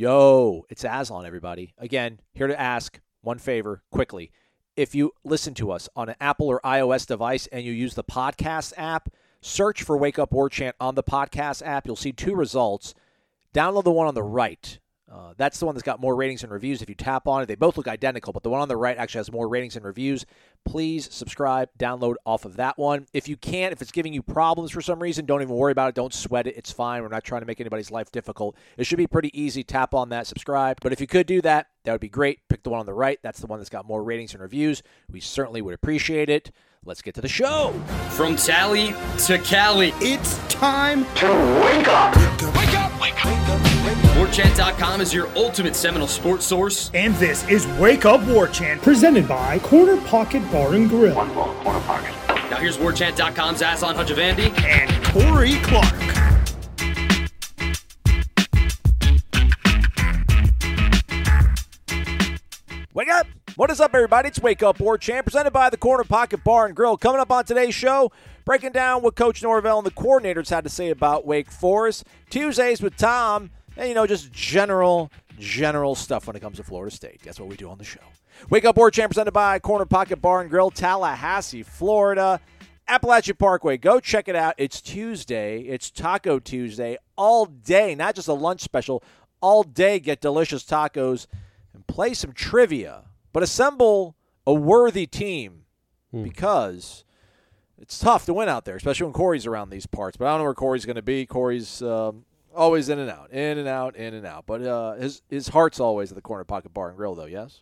Yo, it's Aslan, everybody. Again, here to ask one favor quickly. If you listen to us on an Apple or iOS device and you use the podcast app, search for Wake Up War Chant on the podcast app. You'll see two results. Download the one on the right. Uh, that's the one that's got more ratings and reviews. If you tap on it, they both look identical, but the one on the right actually has more ratings and reviews. Please subscribe, download off of that one. If you can't, if it's giving you problems for some reason, don't even worry about it. Don't sweat it. It's fine. We're not trying to make anybody's life difficult. It should be pretty easy. Tap on that, subscribe. But if you could do that, that would be great. Pick the one on the right. That's the one that's got more ratings and reviews. We certainly would appreciate it. Let's get to the show. From Tally to Cali, It's time to wake up. Wake up! Wake up! WarChant.com is your ultimate Seminole sports source. And this is Wake Up War Chant, presented by Corner Pocket Bar and Grill One ball, corner pocket. Now here's WarChant.com's Aslan Hajavandi. and Corey Clark. Wake up! What is up, everybody? It's Wake Up War Chant, presented by the Corner Pocket Bar and Grill. Coming up on today's show, breaking down what Coach Norvell and the coordinators had to say about Wake Forest. Tuesdays with Tom, and you know, just general, general stuff when it comes to Florida State. That's what we do on the show. Wake Up War Chant, presented by Corner Pocket Bar and Grill, Tallahassee, Florida. Apalachee Parkway. Go check it out. It's Tuesday. It's Taco Tuesday all day, not just a lunch special. All day, get delicious tacos and play some trivia, but assemble a worthy team because it's tough to win out there, especially when Corey's around these parts. But I don't know where Corey's going to be. Corey's um, always in and out, in and out, in and out. But uh, his his heart's always at the Corner Pocket Bar and Grill, though. Yes.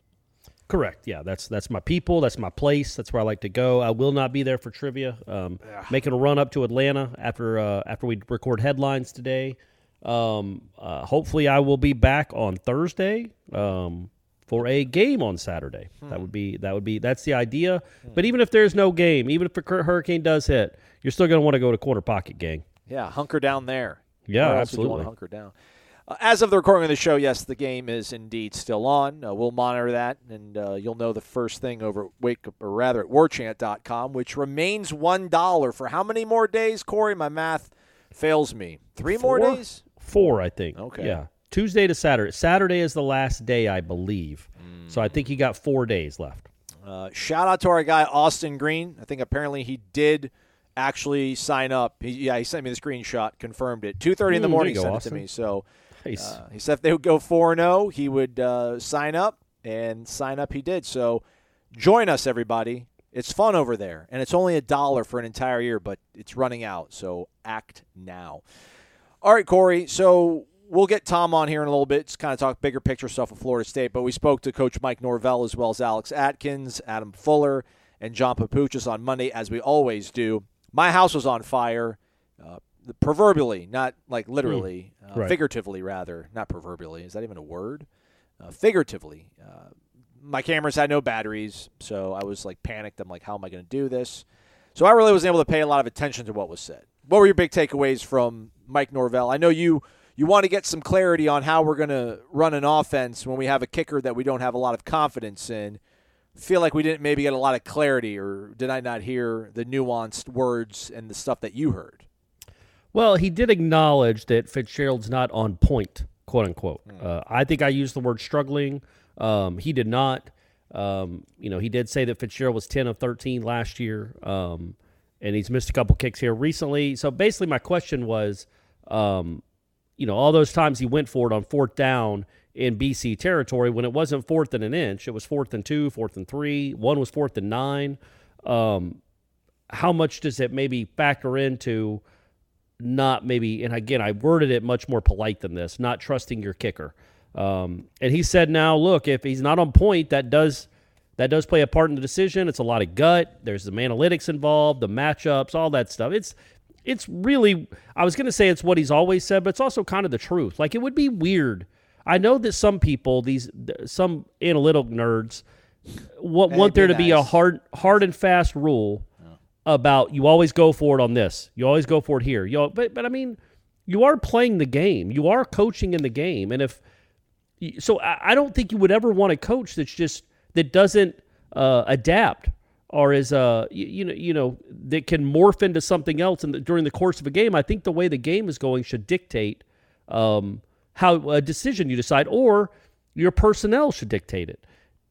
Correct. Yeah, that's that's my people. That's my place. That's where I like to go. I will not be there for trivia. Um, Making a run up to Atlanta after uh, after we record headlines today. Um, uh, hopefully, I will be back on Thursday um, for a game on Saturday. That would be that would be that's the idea. But even if there's no game, even if a hurricane does hit, you're still going to want to go to Corner Pocket Gang. Yeah, hunker down there. Yeah, Where else would you want absolutely. to hunker down? Uh, as of the recording of the show, yes, the game is indeed still on. Uh, we'll monitor that, and uh, you'll know the first thing over at Wake, or rather at WarChant.com, which remains one dollar for how many more days, Corey? My math fails me. Three more days. Four, I think. Okay. Yeah. Tuesday to Saturday. Saturday is the last day, I believe. So I think you got four days left. Uh, shout out to our guy Austin Green. I think apparently he did actually sign up. He, yeah, he sent me the screenshot, confirmed it. Two thirty in the Mm, morning, go, sent it to me. So Nice. uh, he said if they would go four and zero, he would uh, sign up, and sign up he did. So join us, everybody. It's fun over there, and it's only a dollar for an entire year, but it's running out. So act now. All right, Corey. So we'll get Tom on here in a little bit to kind of talk bigger picture stuff with Florida State. But we spoke to Coach Mike Norvell as well as Alex Atkins, Adam Fuller, and John Papuchis on Monday, as we always do. My house was on fire, uh, proverbially, not like literally, uh, Right. figuratively rather, not proverbially. Is that even a word? Uh, figuratively. Uh, my cameras had no batteries, so I was like panicked. I'm like, how am I going to do this? So I really wasn't able to pay a lot of attention to what was said. What were your big takeaways from Mike Norvell? I know you you want to get some clarity on how we're going to run an offense when we have a kicker that we don't have a lot of confidence in. Feel like we didn't maybe get a lot of clarity, or did I not hear the nuanced words and the stuff that you heard? Well, he did acknowledge that Fitzgerald's not on point, quote unquote. Hmm. Uh, I think I used the word struggling. Um, he did not. Um, you know, he did say that Fitzgerald was 10 of 13 last year, um, and he's missed a couple kicks here recently. So basically, my question was, um, you know, all those times he went for it on fourth down in BC territory when it wasn't fourth and an inch, it was fourth and two, fourth and three, one was fourth and nine. Um, how much does it maybe factor into not maybe, and again, I worded it much more polite than this, not trusting your kicker. Um, and he said, now look, if he's not on point, that does that does play a part in the decision. It's a lot of gut. There's some analytics involved, the matchups, all that stuff. It's it's really I was going to say it's what he's always said, but it's also kind of the truth. Like it would be weird. I know that some people, these some analytical nerds, want, want there to be a hard hard and fast rule about you always go for it on this. You always go for it here. You al- but but I mean, you are playing the game. You are coaching in the game, and if so, I, I don't think you would ever want a coach that's just that doesn't uh, adapt or is uh you, you know you know that can morph into something else and during the course of a game. I think the way the game is going should dictate um, how a decision you decide, or your personnel should dictate it.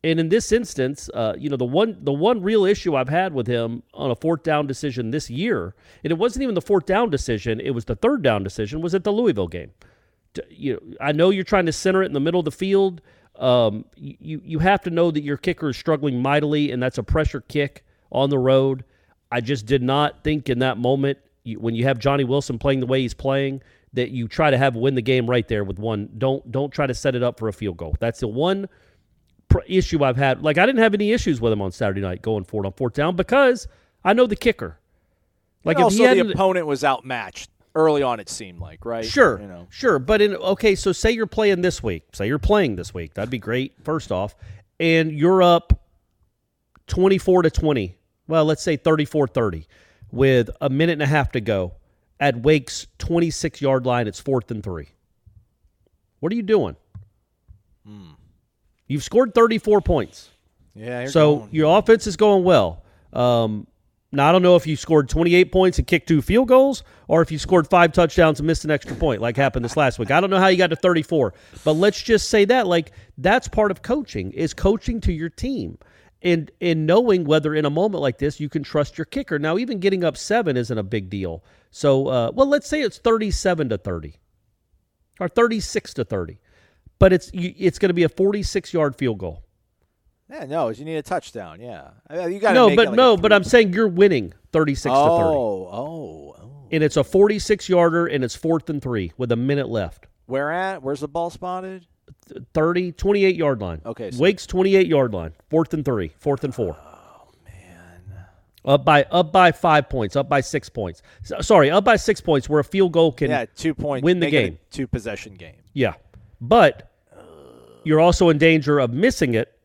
And in this instance, uh, you know, the one the one real issue I've had with him on a fourth down decision this year, and it wasn't even the fourth down decision; it was the third down decision. Was at the Louisville game. You know, I know you're trying to center it in the middle of the field. Um, you you have to know that your kicker is struggling mightily, and that's a pressure kick on the road. I just did not think in that moment when you have Johnny Wilson playing the way he's playing that you try to have win the game right there with one. Don't don't try to set it up for a field goal. That's the one pr- issue I've had. Like I didn't have any issues with him on Saturday night going forward on fourth down because I know the kicker. Like and if also the opponent was outmatched early on. It seemed like right. Sure, you know. sure. But in okay, so say you're playing this week. Say you're playing this week. That'd be great. First off, and you're up twenty four to twenty. Well, let's say 34-30 with a minute and a half to go at Wake's 26 yard line. It's fourth and three. What are you doing? Hmm. You've scored 34 points. Yeah. so going. your offense is going well. Um, now I don't know if you scored 28 points and kicked two field goals, or if you scored five touchdowns and missed an extra point, like happened this last week. I don't know how you got to 34, but let's just say that like that's part of coaching is coaching to your team and and knowing whether in a moment like this you can trust your kicker. Now even getting up seven isn't a big deal. So uh, well, let's say it's 37 to 30, or 36 to 30 but it's it's going to be a 46 yard field goal. Yeah, no, you need a touchdown. Yeah, you got no, but like no, but I'm saying you're winning 36 oh, to 30. Oh, oh, and it's a 46 yarder, and it's fourth and three with a minute left. Where at? Where's the ball spotted? 30, 28 yard line. Okay, so Wake's 28 yard line. Fourth and three. Fourth and four. Oh man. Up by up by five points. Up by six points. Sorry, up by six points. Where a field goal can yeah two points win the game. Two possession game. Yeah, but you're also in danger of missing it.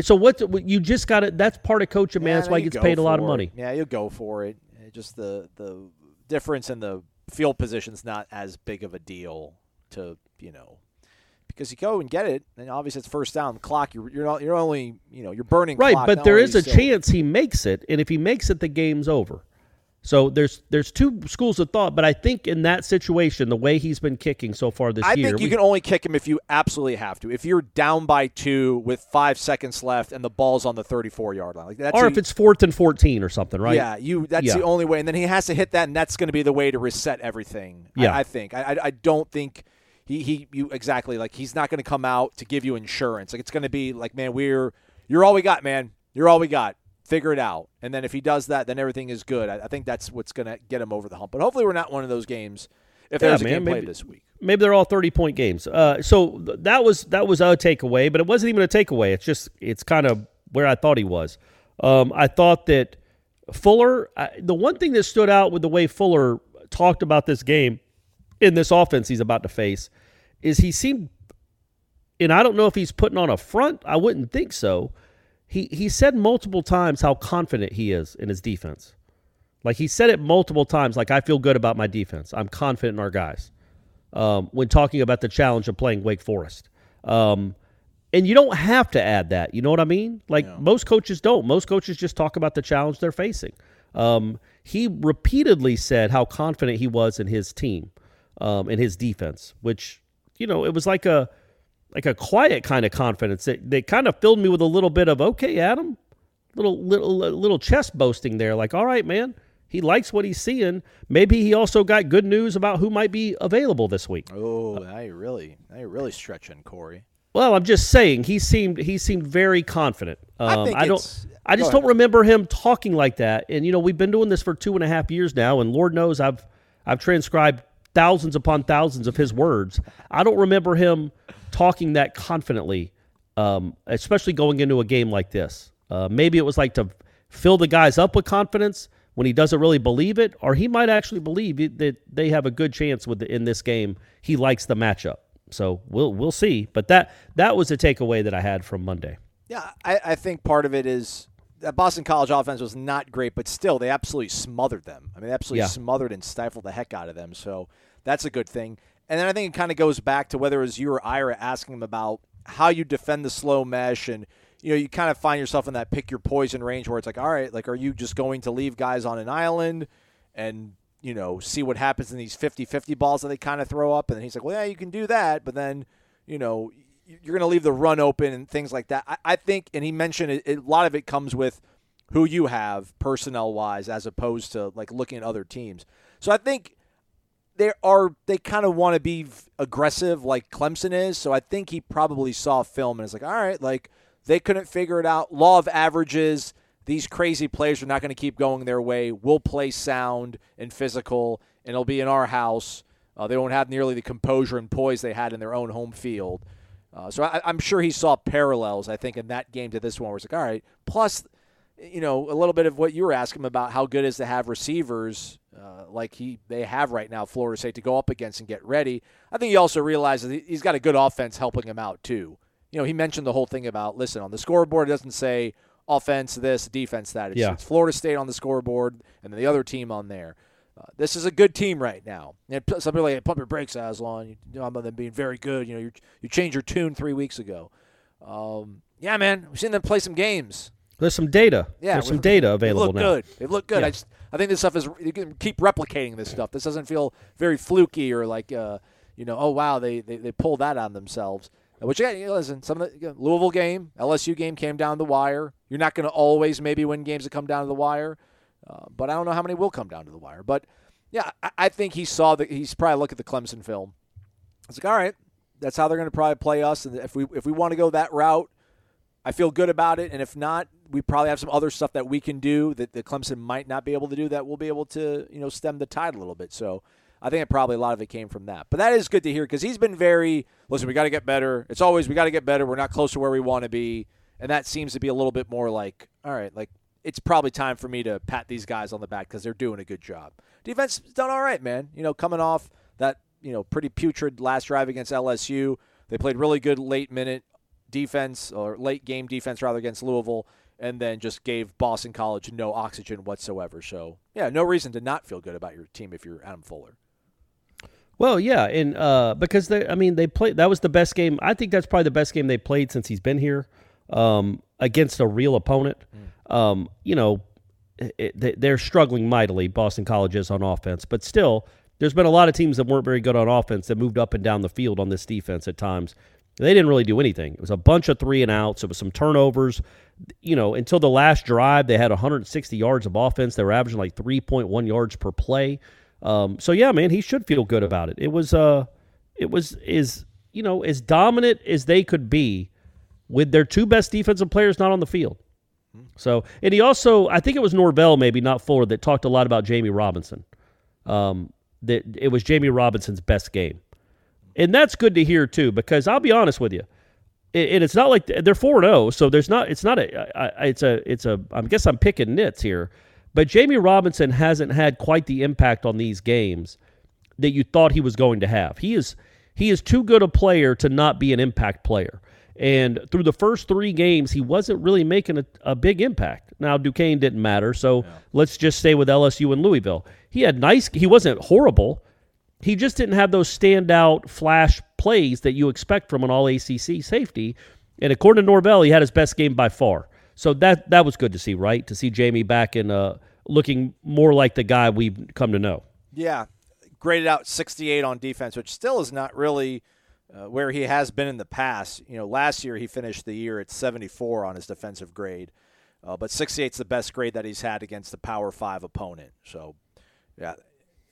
So what you just got it. That's part of coaching, man. Yeah, that's why he gets paid a lot of money. Yeah, you go for it. Just the the difference in the field position is not as big of a deal to you know because you go and get it, and obviously it's first down. The clock, you're you're, not, you're only you know you're burning right, clock, but there is a still... chance he makes it, and if he makes it, the game's over. So there's there's two schools of thought, but I think in that situation, the way he's been kicking so far this I year, I think you we, can only kick him if you absolutely have to. If you're down by two with five seconds left and the ball's on the 34 yard line, like that's or if it's fourth and 14 or something, right? Yeah, you that's yeah. the only way, and then he has to hit that, and that's going to be the way to reset everything. Yeah, I, I think. I, I don't think he he you exactly like he's not going to come out to give you insurance. Like it's going to be like, man, we're you're all we got, man. You're all we got figure it out. And then if he does that, then everything is good. I, I think that's what's going to get him over the hump. But hopefully, we're not one of those games. If there's yeah, a game maybe, this week, maybe they're all thirty point games. Uh, so that was that was a takeaway, but it wasn't even a takeaway. It's just it's kind of where I thought he was. Um, I thought that Fuller. I, the one thing that stood out with the way Fuller talked about this game in this offense he's about to face is he seemed, and I don't know if he's putting on a front. I wouldn't think so he he said multiple times how confident he is in his defense. Like he said it multiple times. Like I feel good about my defense. I'm confident in our guys. Um, when talking about the challenge of playing Wake Forest, um, and you don't have to add that. You know what I mean? Like yeah. most coaches don't. Most coaches just talk about the challenge they're facing. Um, he repeatedly said how confident he was in his team, um, in his defense, which you know it was like a like a quiet kind of confidence that, that kind of filled me with a little bit of okay, Adam, little little little chest boasting there. Like, all right, man, he likes what he's seeing. Maybe he also got good news about who might be available this week. Oh, I really I really stretching, Corey. Well, I'm just saying he seemed he seemed very confident. Um, I, I don't. I just don't remember him talking like that. And you know, we've been doing this for two and a half years now, and Lord knows I've I've transcribed thousands upon thousands of his words. I don't remember him talking that confidently, um, especially going into a game like this. Uh, maybe it was like to fill the guys up with confidence when he doesn't really believe it, or he might actually believe that they have a good chance with the, in this game. He likes the matchup, so we'll we'll see. But that that was a takeaway that I had from Monday. Yeah, I, I think part of it is that Boston College offense was not great, but still they absolutely smothered them. I mean, they absolutely yeah. smothered and stifled the heck out of them. So that's a good thing. And then I think it kind of goes back to whether it was you or Ira asking him about how you defend the slow mesh and you know, you kind of find yourself in that pick your poison range where it's like, all right, like, are you just going to leave guys on an island and, you know, see what happens in these 50-50 balls that they kind of throw up, and then he's like, well, yeah, you can do that, but then, you know, you're going to leave the run open and things like that. I, I think, and he mentioned it, it, a lot of it comes with who you have personnel wise, as opposed to like looking at other teams. So I think they are they kind of want to be aggressive like Clemson is. So I think he probably saw film and is like, all right, like they couldn't figure it out. Law of averages. These crazy players are not going to keep going their way. We'll play sound and physical, and it'll be in our house. Uh, they won't have nearly the composure and poise they had in their own home field. Uh, so I, am sure he saw parallels, I think, in that game to this one where it's like, all right, plus, you know, a little bit of what you were asking about how good is to have receivers uh, like he they have right now, Florida State, to go up against and get ready. I think he also realizes he's got a good offense helping him out, too. You know, he mentioned the whole thing about, listen, on the scoreboard, it doesn't say offense this, defense that. It's, yeah. it's Florida State on the scoreboard and then the other team on there. Uh, this is a good team right now. And some people like pump your brakes, Aslan. You know about them being very good. You know, you you changed your tune three weeks ago. Um, yeah, man, we've seen them play some games. There's some data. Yeah, there's some data available they look now. Good. They look good. Yeah. I just I think this stuff is you can keep replicating this stuff. This doesn't feel very fluky or like uh, you know, oh wow, they they, they pulled that on themselves. Which again, you know, listen, some of the you know, Louisville game, LSU game came down the wire. You're not going to always maybe win games that come down to the wire, uh, but I don't know how many will come down to the wire. But yeah, I, I think he saw that. He's probably looked at the Clemson film. It's like, all right, that's how they're going to probably play us. And if we if we want to go that route, I feel good about it. And if not, we probably have some other stuff that we can do that the Clemson might not be able to do that we'll be able to you know stem the tide a little bit. So I think it probably a lot of it came from that. But that is good to hear because he's been very listen. We got to get better. It's always we got to get better. We're not close to where we want to be, and that seems to be a little bit more like all right, like it's probably time for me to pat these guys on the back because they're doing a good job. Defense done all right, man. You know, coming off that you know pretty putrid last drive against LSU, they played really good late minute defense or late game defense rather against Louisville and then just gave Boston College no oxygen whatsoever. So, yeah, no reason to not feel good about your team if you're Adam Fuller. Well, yeah, and uh, because they, I mean, they played. That was the best game. I think that's probably the best game they played since he's been here um, against a real opponent. Mm. Um, you know, it, they're struggling mightily. Boston College is on offense, but still, there's been a lot of teams that weren't very good on offense that moved up and down the field on this defense at times. They didn't really do anything. It was a bunch of three and outs. It was some turnovers. You know, until the last drive, they had 160 yards of offense. They were averaging like 3.1 yards per play. Um, so yeah, man, he should feel good about it. It was uh, it was is you know as dominant as they could be with their two best defensive players not on the field. So and he also I think it was Norvell maybe not Fuller that talked a lot about Jamie Robinson. Um, that it was Jamie Robinson's best game, and that's good to hear too because I'll be honest with you. And it's not like they're four zero, oh, so there's not. It's not a. It's a. It's a. I guess I'm picking nits here, but Jamie Robinson hasn't had quite the impact on these games that you thought he was going to have. He is he is too good a player to not be an impact player. And through the first three games, he wasn't really making a, a big impact. Now Duquesne didn't matter, so yeah. let's just stay with LSU and Louisville. He had nice. He wasn't horrible. He just didn't have those standout flash plays that you expect from an All ACC safety. And according to Norvell, he had his best game by far. So that that was good to see, right? To see Jamie back in uh, looking more like the guy we've come to know. Yeah, graded out 68 on defense, which still is not really uh, where he has been in the past. You know, last year he finished the year at 74 on his defensive grade, uh, but 68 is the best grade that he's had against the Power Five opponent. So, yeah,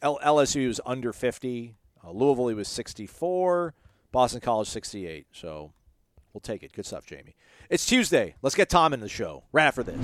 LSU was under 50. Uh, Louisville he was 64. Boston College 68. So we'll take it. Good stuff, Jamie. It's Tuesday. Let's get Tom in the show right after this.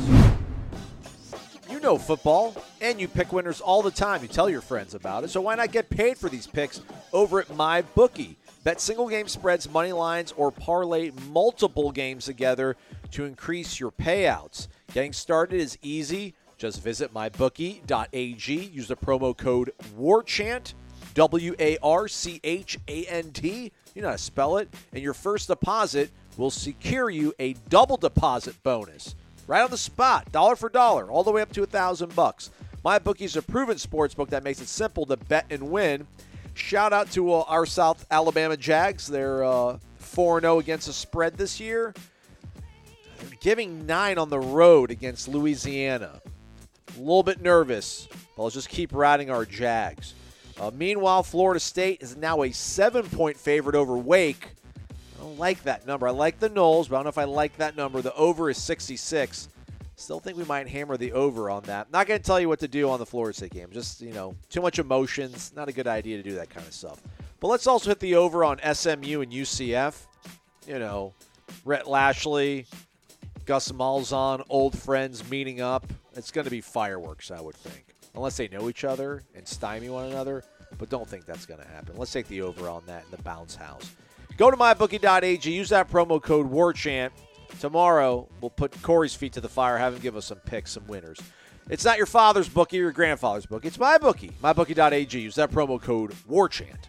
You know football, and you pick winners all the time. You tell your friends about it. So why not get paid for these picks over at MyBookie? Bet single game spreads, money lines, or parlay multiple games together to increase your payouts. Getting started is easy. Just visit mybookie.ag. Use the promo code WARCHANT, W A R C H A N T. You know how to spell it. And your first deposit will secure you a double deposit bonus right on the spot, dollar for dollar, all the way up to a thousand bucks. My bookie's a proven sports book that makes it simple to bet and win. Shout out to uh, our South Alabama Jags. They're uh, 4 0 against the spread this year. They're giving nine on the road against Louisiana. A little bit nervous. Well, let's just keep riding our Jags. Uh, meanwhile, Florida State is now a seven point favorite over Wake. I don't like that number. I like the Noles, but I don't know if I like that number. The over is 66. Still think we might hammer the over on that. Not going to tell you what to do on the Florida State game. Just, you know, too much emotions. Not a good idea to do that kind of stuff. But let's also hit the over on SMU and UCF. You know, Rhett Lashlee, Gus Malzahn, old friends meeting up. It's going to be fireworks, I would think. Unless they know each other and stymie one another. But don't think that's going to happen. Let's take the over on that in the bounce house. Go to mybookie.ag. Use that promo code WARCHANT. Tomorrow, we'll put Corey's feet to the fire, have him give us some picks, some winners. It's not your father's bookie or your grandfather's bookie. It's my bookie. MyBookie.ag. Use that promo code WARCHANT.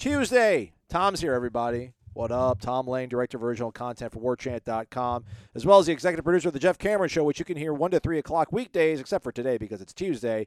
Tuesday. Tom's here, everybody. What up? Tom Lane, Director of Original Content for WarChant.com, as well as the Executive Producer of The Jeff Cameron Show, which you can hear 1 to 3 o'clock weekdays, except for today because it's Tuesday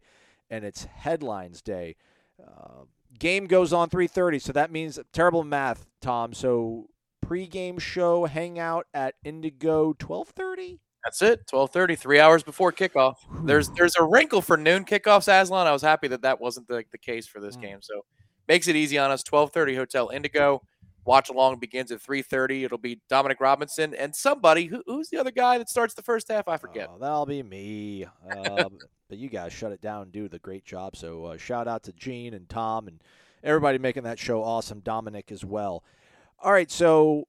and it's Headlines Day. Uh, game goes on 3.30, so that means terrible math, Tom. So pregame show hangout at Indigo 12.30? That's it. Twelve thirty, three hours before kickoff. There's there's a wrinkle for noon kickoffs, Aslan. I was happy that that wasn't the, the case for this Mm. game. So makes it easy on us. Twelve thirty, Hotel Indigo. Watch along begins at three thirty. It'll be Dominic Robinson and somebody who, who's the other guy that starts the first half. I forget. Oh, that'll be me. Um, but you guys shut it down do the great job. So uh, shout out to Gene and Tom and everybody making that show awesome. Dominic as well. All right, so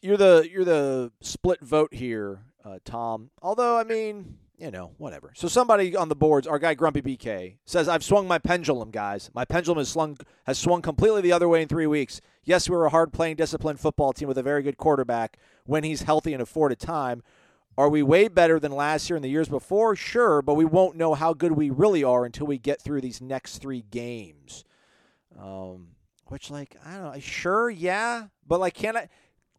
you're the you're the split vote here, uh, Tom. Although I mean, you know, whatever. So somebody on the boards, our guy Grumpy BK says, "I've swung my pendulum, guys. My pendulum has swung has swung completely the other way in three weeks. Yes, we were a hard playing, disciplined football team with a very good quarterback when he's healthy and afforded time." Are we way better than last year and the years before? Sure, but we won't know how good we really are until we get through these next three games. Um, which, like, I don't know. Sure, yeah, but like, can I?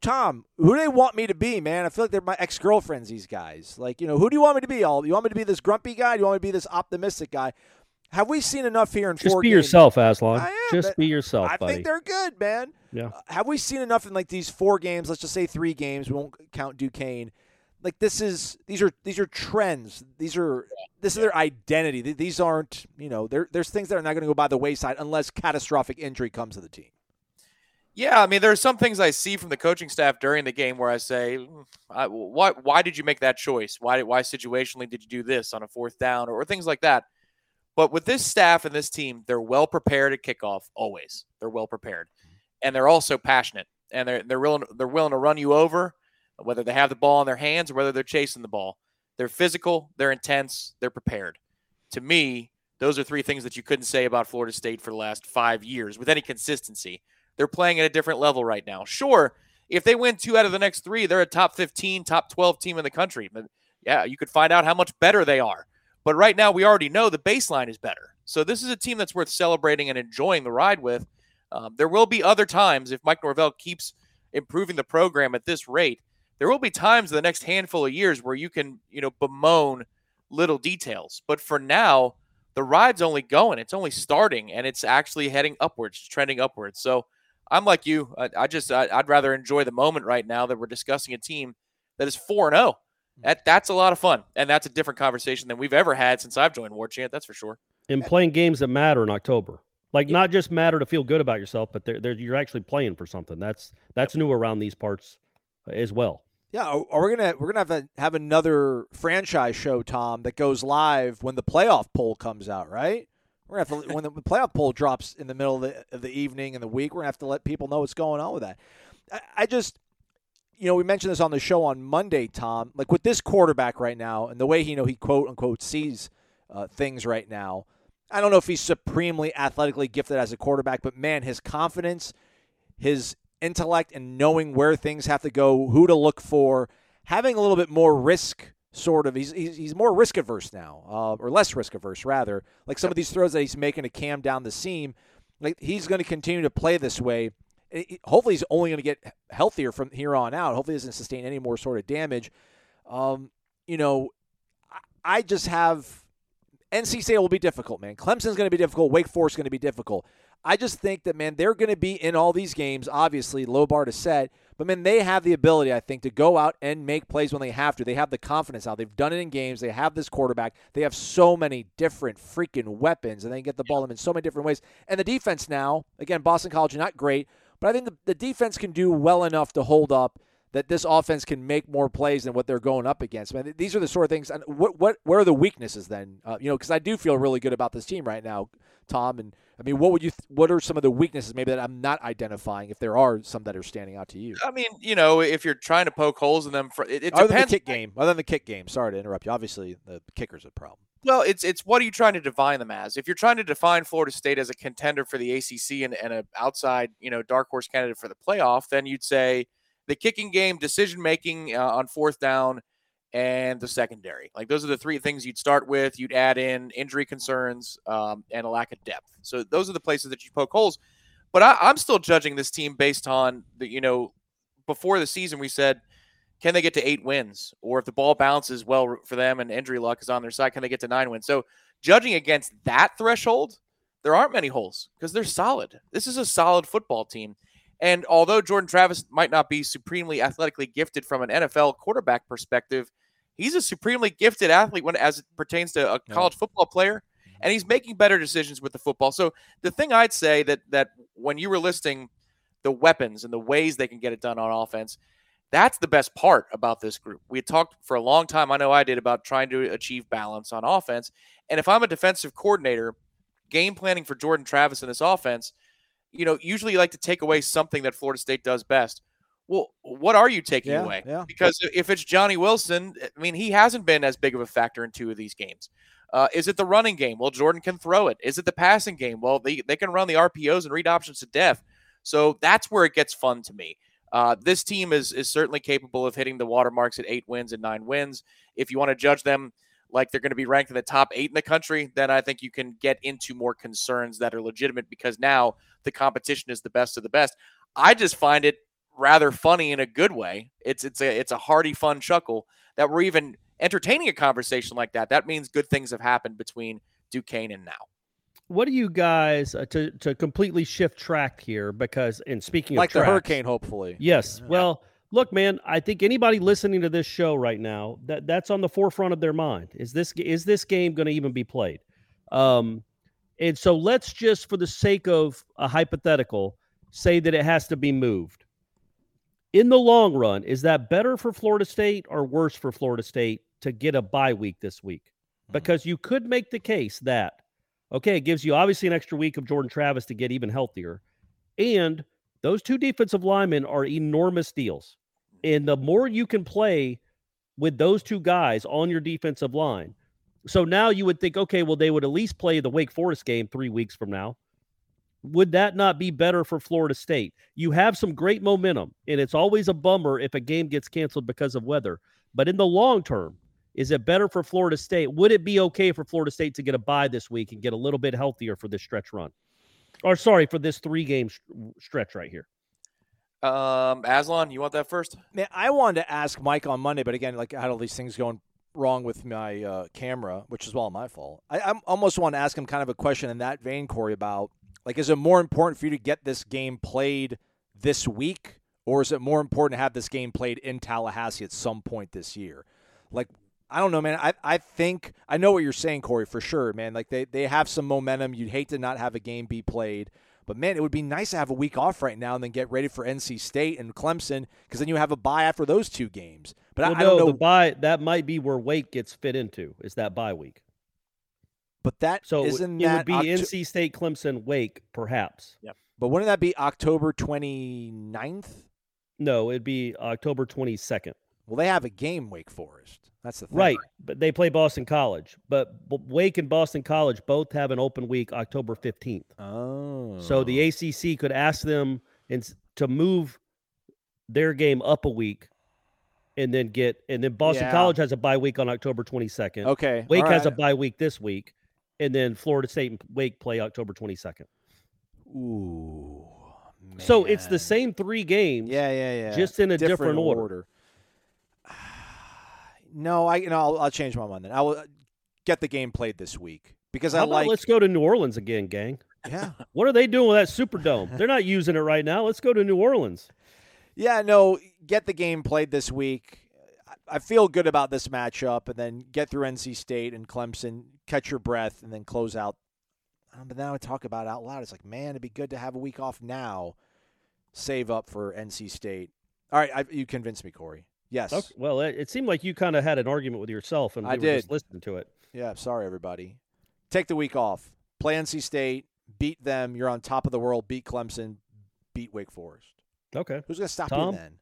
Tom, who do they want me to be, man? I feel like they're my ex girlfriends. These guys, like, you know, who do you want me to be? All you want me to be this grumpy guy? Do you want me to be this optimistic guy? Have we seen enough here in Just four be games? yourself, Aslan. I am, Just be yourself, I buddy. think they're good, man. Yeah. Uh, have we seen enough in like these four games? Let's just say three games. We won't count Duquesne. Like this is these are these are trends. These are this is their identity. These aren't you know there there's things that are not going to go by the wayside unless catastrophic injury comes to the team. Yeah, I mean, there are some things I see from the coaching staff during the game where I say, "Mm, "Why? Why did you make that choice? Why? Why situationally did you do this on a fourth down or, or things like that?" But with this staff and this team, they're well prepared at kickoff. Always, they're well prepared, and they're also passionate, and they're they're willing they're willing to run you over, whether they have the ball in their hands or whether they're chasing the ball. They're physical, they're intense, they're prepared. To me, those are three things that you couldn't say about Florida State for the last five years with any consistency. They're playing at a different level right now. Sure, if they win two out of the next three, they're a top 15, top 12 team in the country. But yeah, you could find out how much better they are. But right now, we already know the baseline is better. So this is a team that's worth celebrating and enjoying the ride with. Um, there will be other times if Mike Norvell keeps improving the program at this rate. There will be times in the next handful of years where you can, you know, bemoan little details. But for now, the ride's only going. It's only starting, and it's actually heading upwards, trending upwards. So I'm like you. I, I just I, I'd rather enjoy the moment right now that we're discussing a team that is four and zero. That that's a lot of fun, and that's a different conversation than we've ever had since I've joined War Chant. That's for sure. and playing games that matter in October. Like not just matter to feel good about yourself, but they're, they're, you're actually playing for something. That's that's new around these parts uh, as well. Yeah, are, are we gonna we're gonna have to have another franchise show, Tom, that goes live when the playoff poll comes out, right? We're gonna have to when the playoff poll drops in the middle of the, of the evening and the week. We're gonna have to let people know what's going on with that. I, I just, you know, we mentioned this on the show on Monday, Tom. Like with this quarterback right now and the way he you know he quote unquote sees uh, things right now. I don't know if he's supremely athletically gifted as a quarterback, but man, his confidence, his intellect, and knowing where things have to go, who to look for, having a little bit more risk sort of he's he's, he's more risk averse now, uh, or less risk averse rather. Like some of these throws that he's making to Cam down the seam, like he's going to continue to play this way. It- hopefully, he's only going to get healthier from here on out. Hopefully, he doesn't sustain any more sort of damage. Um, you know, I- I just have NC State will be difficult, man. Clemson's going to be difficult. Wake Forest is going to be difficult. I just think that, man, they're going to be in all these games, obviously, low bar to set. But, man, they have the ability, I think, to go out and make plays when they have to. They have the confidence now. They've done it in games. They have this quarterback. They have so many different freaking weapons, and they get the ball in so many different ways. And the defense now, again, Boston College, not great, but I think the, the defense can do well enough to hold up that this offense can make more plays than what they're going up against. Man, these are the sort of things. And what what where are the weaknesses then? Uh, you know, because I do feel really good about this team right now, Tom. And I mean, what would you? Th- what are some of the weaknesses maybe that I'm not identifying? If there are some that are standing out to you, I mean, you know, if you're trying to poke holes in them, for it, it other than the depends. kick game, other than the kick game. Sorry to interrupt you. Obviously, the kicker's a problem. Well, it's it's what are you trying to define them as? If you're trying to define Florida State as a contender for the ACC and, and an outside, you know, dark horse candidate for the playoff, then you'd say the kicking game, decision making uh, on fourth down, and the secondary. Like those are the three things you'd start with. You'd add in injury concerns um, and a lack of depth. So those are the places that you poke holes. But I, I'm still judging this team based on the, you know, before the season we said can they get to eight wins? Or if the ball bounces well for them and injury luck is on their side, can they get to nine wins? So judging against that threshold, there aren't many holes because they're solid. This is a solid football team. And although Jordan Travis might not be supremely athletically gifted from an NFL quarterback perspective, he's a supremely gifted athlete when as it pertains to a college football player. Mm-hmm. And he's making better decisions with the football. So the thing I'd say that that when you were listing the weapons and the ways they can get it done on offense, that's the best part about this group. We had talked for a long time, I know I did, about trying to achieve balance on offense. And if I'm a defensive coordinator, game planning for Jordan Travis in this offense, you know, usually you like to take away something that Florida State does best. Well, what are you taking Yeah, away? yeah. Because if it's Johnny Wilson, I mean, he hasn't been as big of a factor in two of these games. Uh, is it the running game? Well, Jordan can throw it. Is it the passing game? Well, they, they can run the RPOs and read options to death. So that's where it gets fun to me. Uh, this team is is certainly capable of hitting the watermarks at eight wins and nine wins. If you want to judge them like they're going to be ranked in the top eight in the country, then I think you can get into more concerns that are legitimate because now the competition is the best of the best. I just find it rather funny in a good way. It's it's a it's a hearty, fun chuckle that we're even entertaining a conversation like that. That means good things have happened between Duquesne and now. What do you guys uh, to to completely shift track here? Because in speaking like of the hurricane, hopefully. Yes. Well, look, man. I think anybody listening to this show right now that that's on the forefront of their mind is this is this game going to even be played? Um, and so let's just, for the sake of a hypothetical, say that it has to be moved. In the long run, is that better for Florida State or worse for Florida State to get a bye week this week? Because you could make the case that okay, it gives you obviously an extra week of Jordan Travis to get even healthier, and those two defensive linemen are enormous deals. And the more you can play with those two guys on your defensive line. So now you would think, okay, well, they would at least play the Wake Forest game three weeks from now. Would that not be better for Florida State? You have some great momentum, and it's always a bummer if a game gets canceled because of weather. But in the long term, is it better for Florida State? Would it be okay for Florida State to get a bye this week and get a little bit healthier for this stretch run? Or sorry, for this three game stretch right here. Um, Aslan, you want that first? Man, I wanted to ask Mike on Monday, but again, like I had all these things going wrong with my uh, camera, which is all my fault. I, I almost want to ask him kind of a question in that vein, Corey, about like, is it more important for you to get this game played this week, or is it more important to have this game played in Tallahassee at some point this year? Like, I don't know, man. I, I think I know what you're saying, Corey, for sure, man. Like they, they have some momentum. You'd hate to not have a game be played. But man, it would be nice to have a week off right now and then get ready for NC State and Clemson because then you have a bye after those two games. But well, I, I don't know. the bye that might be where Wake gets fit into is that bye week. but that So isn't it that would be Octo- NC State, Clemson, Wake, perhaps. But wouldn't that be October 29th? No, it'd be October twenty second. Well, they have a game, Wake Forest. That's the thing. Right, but they play Boston College. But Wake and Boston College both have an open week October fifteenth. Oh. So the oh. ACC could ask them in, to move their game up a week and then get and then Boston Yeah. College has a bye week on October 22nd. Okay. Wake all has a bye week this week, and then Florida State and Wake play October 22nd. Ooh. So it's the same three games. Yeah, yeah, yeah. just in a different order. No, I you know I'll, I'll change my mind then. I will uh, get the game played this week because I How about like. let's go to New Orleans again, gang. Yeah, What are they doing with that Superdome? They're not using it right now. Let's go to New Orleans. yeah. No, get the game played this week. I- I feel good about this matchup, and then get through NC State and Clemson, catch your breath, and then close out. Um, but now I talk about it out loud. It's like, man, it'd be good to have a week off now. Save up for NC State. All right, I, you convinced me, Corey. Yes. Okay. Well, it, it seemed like you kind of had an argument with yourself, and we I were just did. listening to it. Yeah, sorry everybody. Take the week off. Play NC State, beat them. You're on top of the world. Beat Clemson, beat Wake Forest. Okay. Who's going to stop Tom? you then?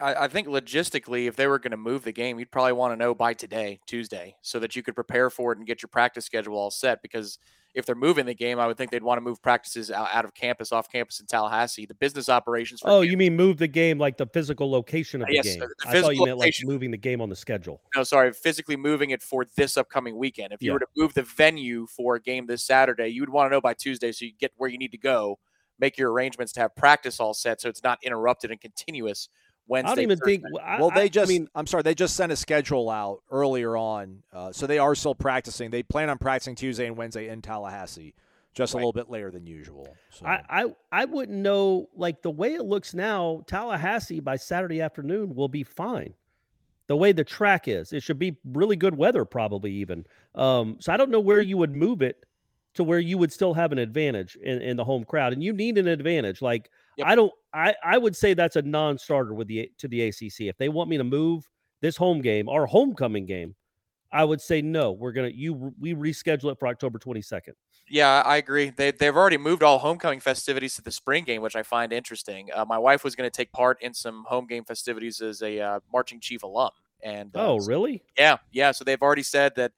I, I think logistically, if they were going to move the game, you'd probably want to know by today, Tuesday, so that you could prepare for it and get your practice schedule all set. Because if they're moving the game, I would think they'd want to move practices out, out of campus, off campus in Tallahassee. The business operations. For Oh, you mean move the game like the physical location of the Yes, game? the I thought you meant like location. moving the game on the schedule. no, sorry, physically moving it for this upcoming weekend. If you Yeah. were to move the venue for a game this Saturday, you would want to know by Tuesday so you get where you need to go, make your arrangements to have practice all set so it's not interrupted and continuous. Wednesday. I don't even Thursday. think. I, well, I- they just, I I mean, am sorry, they just sent a schedule out earlier on. Uh, so they are still practicing. They plan on practicing Tuesday and Wednesday in Tallahassee, just a little bit later than usual. So. I, I I wouldn't know. Like the way it looks now, Tallahassee by Saturday afternoon will be fine. The way the track is, it should be really good weather, probably even. Um, so I don't know where you would move it to where you would still have an advantage in, in the home crowd, and you need an advantage. Like Yep. I don't, I I would say that's a non-starter with the to the ACC. If they want me to move this home game, our homecoming game, I would say no. We're gonna you we reschedule it for October twenty second. Yeah, I agree. They they've already moved all homecoming festivities to the spring game, which I find interesting. Uh, my wife was going to take part in some home game festivities as a uh, marching chief alum, and uh, Oh, so- really? yeah, yeah. So they've already said that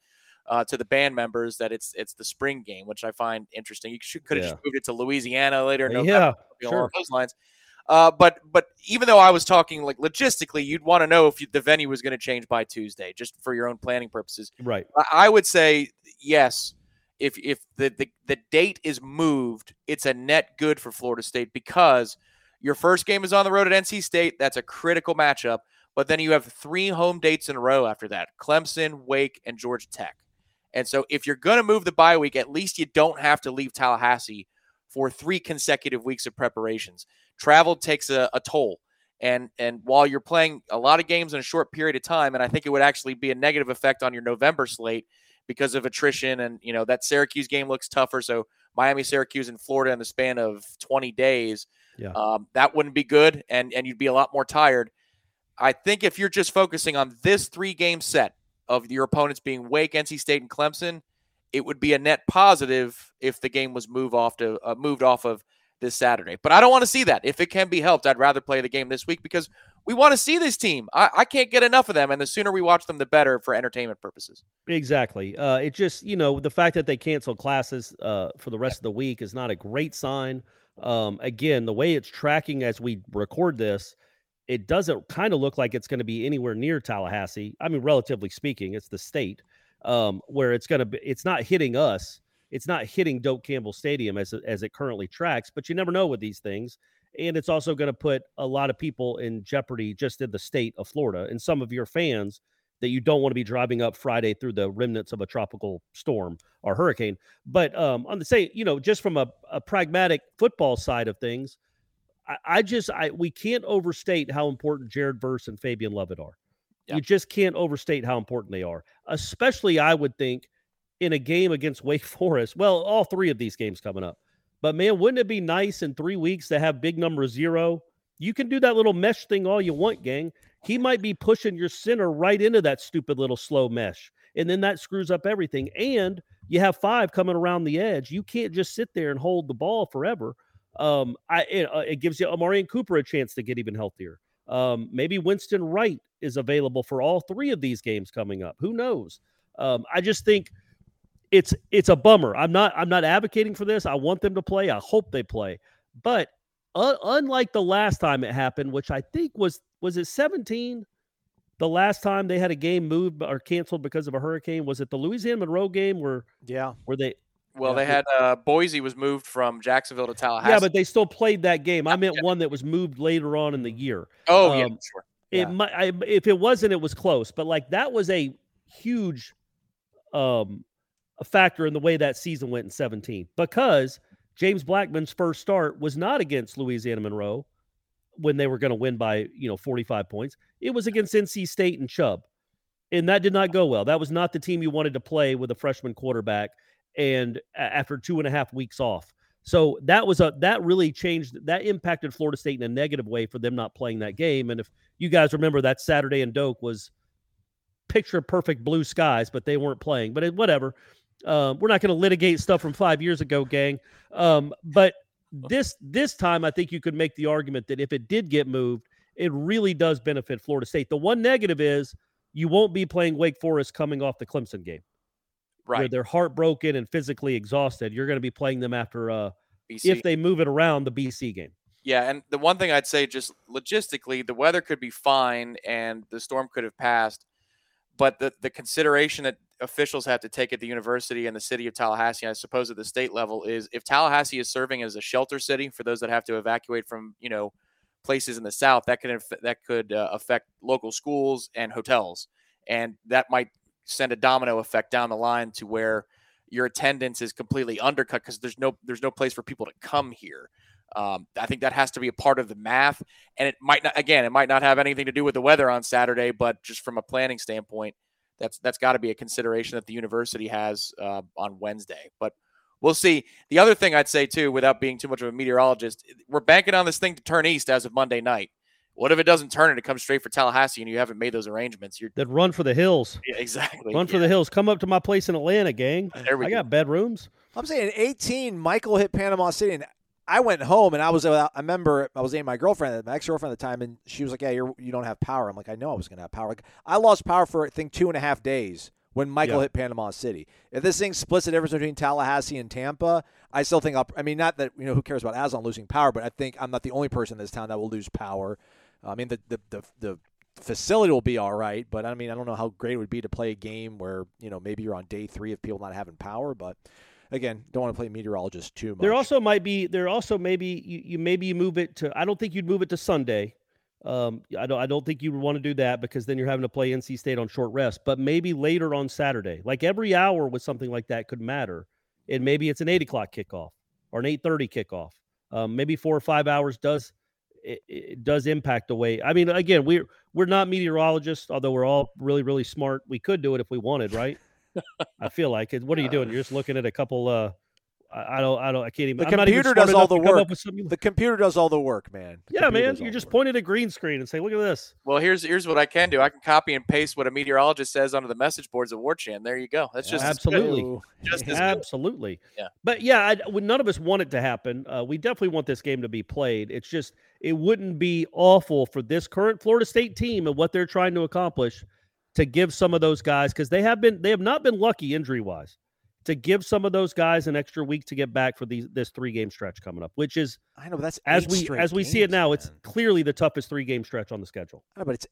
uh, to the band members that it's it's the spring game, which I find interesting. You should, could have Yeah. just moved it to Louisiana later. Yeah, something along those lines. Uh, but but even though I was talking like logistically, you'd want to know if you, the venue was going to change by Tuesday, just for your own planning purposes. Right. I- I would say yes. If if the, the the date is moved, it's a net good for Florida State because your first game is on the road at NC State. That's a critical matchup. But then you have three home dates in a row after that: Clemson, Wake, and Georgia Tech. And so, if you're going to move the bye week, at least you don't have to leave Tallahassee for three consecutive weeks of preparations. Travel takes a, a toll. And and while you're playing a lot of games in a short period of time, and I think it would actually be a negative effect on your November slate because of attrition, and you know that Syracuse game looks tougher. So Miami, Syracuse, and Florida in the span of 20 days, Yeah. um, that wouldn't be good, and and you'd be a lot more tired. I think if you're just focusing on this three game set of your opponents being Wake, NC State, and Clemson, it would be a net positive if the game was move off to uh, moved off of this Saturday. But I don't want to see that. If it can be helped, I'd rather play the game this week because we want to see this team. I, I can't get enough of them, and the sooner we watch them, the better for entertainment purposes. Exactly. Uh, it just, you know, the fact that they cancel classes uh, for the rest of the week is not a great sign. Um, again, the way it's tracking as we record this, it doesn't kind of look like it's going to be anywhere near Tallahassee. I mean, relatively speaking, it's the state um, where it's going to be. It's not hitting us. It's not hitting Doak Campbell Stadium as as it currently tracks. But you never know with these things, and it's also going to put a lot of people in jeopardy just in the state of Florida and some of your fans that you don't want to be driving up Friday through the remnants of a tropical storm or hurricane. But um, on the say, you know, just from a, a pragmatic football side of things, I, I just I we can't overstate how important Jared Verse and Fabian Lovett are. You just can't overstate how important they are, especially I would think in a game against Wake Forest. Well, all three of these games coming up. But man, wouldn't it be nice in three weeks to have big number zero? You can do that little mesh thing all you want, gang. He might be pushing your center right into that stupid little slow mesh. And then that screws up everything. And you have five coming around the edge. You can't just sit there and hold the ball forever. Um, I it, uh, it gives you Amarian Cooper a chance to get even healthier. Um, maybe Winston Wright is available for all three of these games coming up. Who knows? Um, I just think it's it's a bummer. I'm not I'm not advocating for this. I want them to play. I hope they play. But uh, unlike the last time it happened, which I think was was it 17 the last time they had a game moved or canceled because of a hurricane? Was it the Louisiana Monroe game where Yeah. where they Well, Yeah. they had uh, Boise was moved from Jacksonville to Tallahassee. Yeah, but they still played that game. I meant one that was moved later on in the year. oh yeah, um, sure. It might I, if it wasn't, it was close. But like that was a huge um a factor in the way that season went in 17 because James Blackman's first start was not against Louisiana Monroe when they were going to win by you know 45 points. It was against NC State and Chubb, and that did not go well. That was not the team you wanted to play with a freshman quarterback, and after two and a half weeks off. So that was a that really changed that impacted Florida State in a negative way for them not playing that game. And if you guys remember that Saturday in Doak was picture perfect blue skies, but they weren't playing. But it, whatever. Um, we're not going to litigate stuff from five years ago, gang. Um, but this this time, I think you could make the argument that if it did get moved, it really does benefit Florida State. The one negative is you won't be playing Wake Forest coming off the Clemson game, where right. they're heartbroken and physically exhausted. You're going to be playing them after uh, BC. if they move it around the BC game. Yeah, and the one thing I'd say, just logistically, the weather could be fine and the storm could have passed, but the the consideration that officials have to take at the university and the city of Tallahassee, I suppose at the state level, is if Tallahassee is serving as a shelter city for those that have to evacuate from you know places in the south, that could that could uh, affect local schools and hotels, and that might send a domino effect down the line to where your attendance is completely undercut because there's no there's no place for people to come here. Um, I think that has to be a part of the math, and it might not. Again, it might not have anything to do with the weather on Saturday, but just from a planning standpoint, that's that's got to be a consideration that the university has uh, on Wednesday. But we'll see. The other thing I'd say too, without being too much of a meteorologist, we're banking on this thing to turn east as of Monday night. What if it doesn't turn and it comes straight for Tallahassee and you haven't made those arrangements? You're That run for the hills, yeah, exactly run for the hills. Come up to my place in Atlanta, gang. There we I go. got bedrooms. I'm saying at 18, Michael hit Panama City, and I went home and I was. uh, I remember I was dating my girlfriend, my ex girlfriend at the time, and she was like, "Yeah, you're you don't have power." I'm like, "I know I was gonna have power." Like, I lost power for I think two and a half days when Michael Yeah. hit Panama City. If this thing splits the difference between Tallahassee and Tampa, I still think I'll. I mean, not that you know who cares about Aslan losing power, but I think I'm not the only person in this town that will lose power. I mean, the the the, the facility will be all right, but I mean, I don't know how great it would be to play a game where you know maybe you're on day three of people not having power, but. Again, don't want to play meteorologist too much. There also might be there also maybe you, you maybe you move it to I don't think you'd move it to Sunday. Um, I don't I don't think you would want to do that because then you're having to play NC State on short rest. But maybe later on Saturday, like every hour with something like that could matter. And maybe it's an eight o'clock kickoff or an eight thirty kickoff. Um, maybe four or five hours does it, it does impact the way. I mean, again, we're we're not meteorologists, although we're all really really smart. We could do it if we wanted, right? I feel like it. What are you doing? You're just looking at a couple. Uh, I, I don't. I don't. I can't even. The I'm not even computer does all the work. up The computer does all the work, man. The yeah, man. You the just work. point at a green screen and say, "Look at this." Well, here's here's what I can do. I can copy and paste what a meteorologist says onto the message boards of War Chant. There you go. That's just. Absolutely. Just as good. Absolutely. Yeah. But yeah, I, would- none of us want it to happen. Uh, we definitely want this game to be played. It's just it wouldn't be awful for this current Florida State team and what they're trying to accomplish to give some of those guys because they have been they have not been lucky injury wise to give some of those guys an extra week to get back for these this three game stretch coming up, which is I know, but that's as we as we see it games, now, it's clearly the toughest three game stretch on the schedule. I know, but it's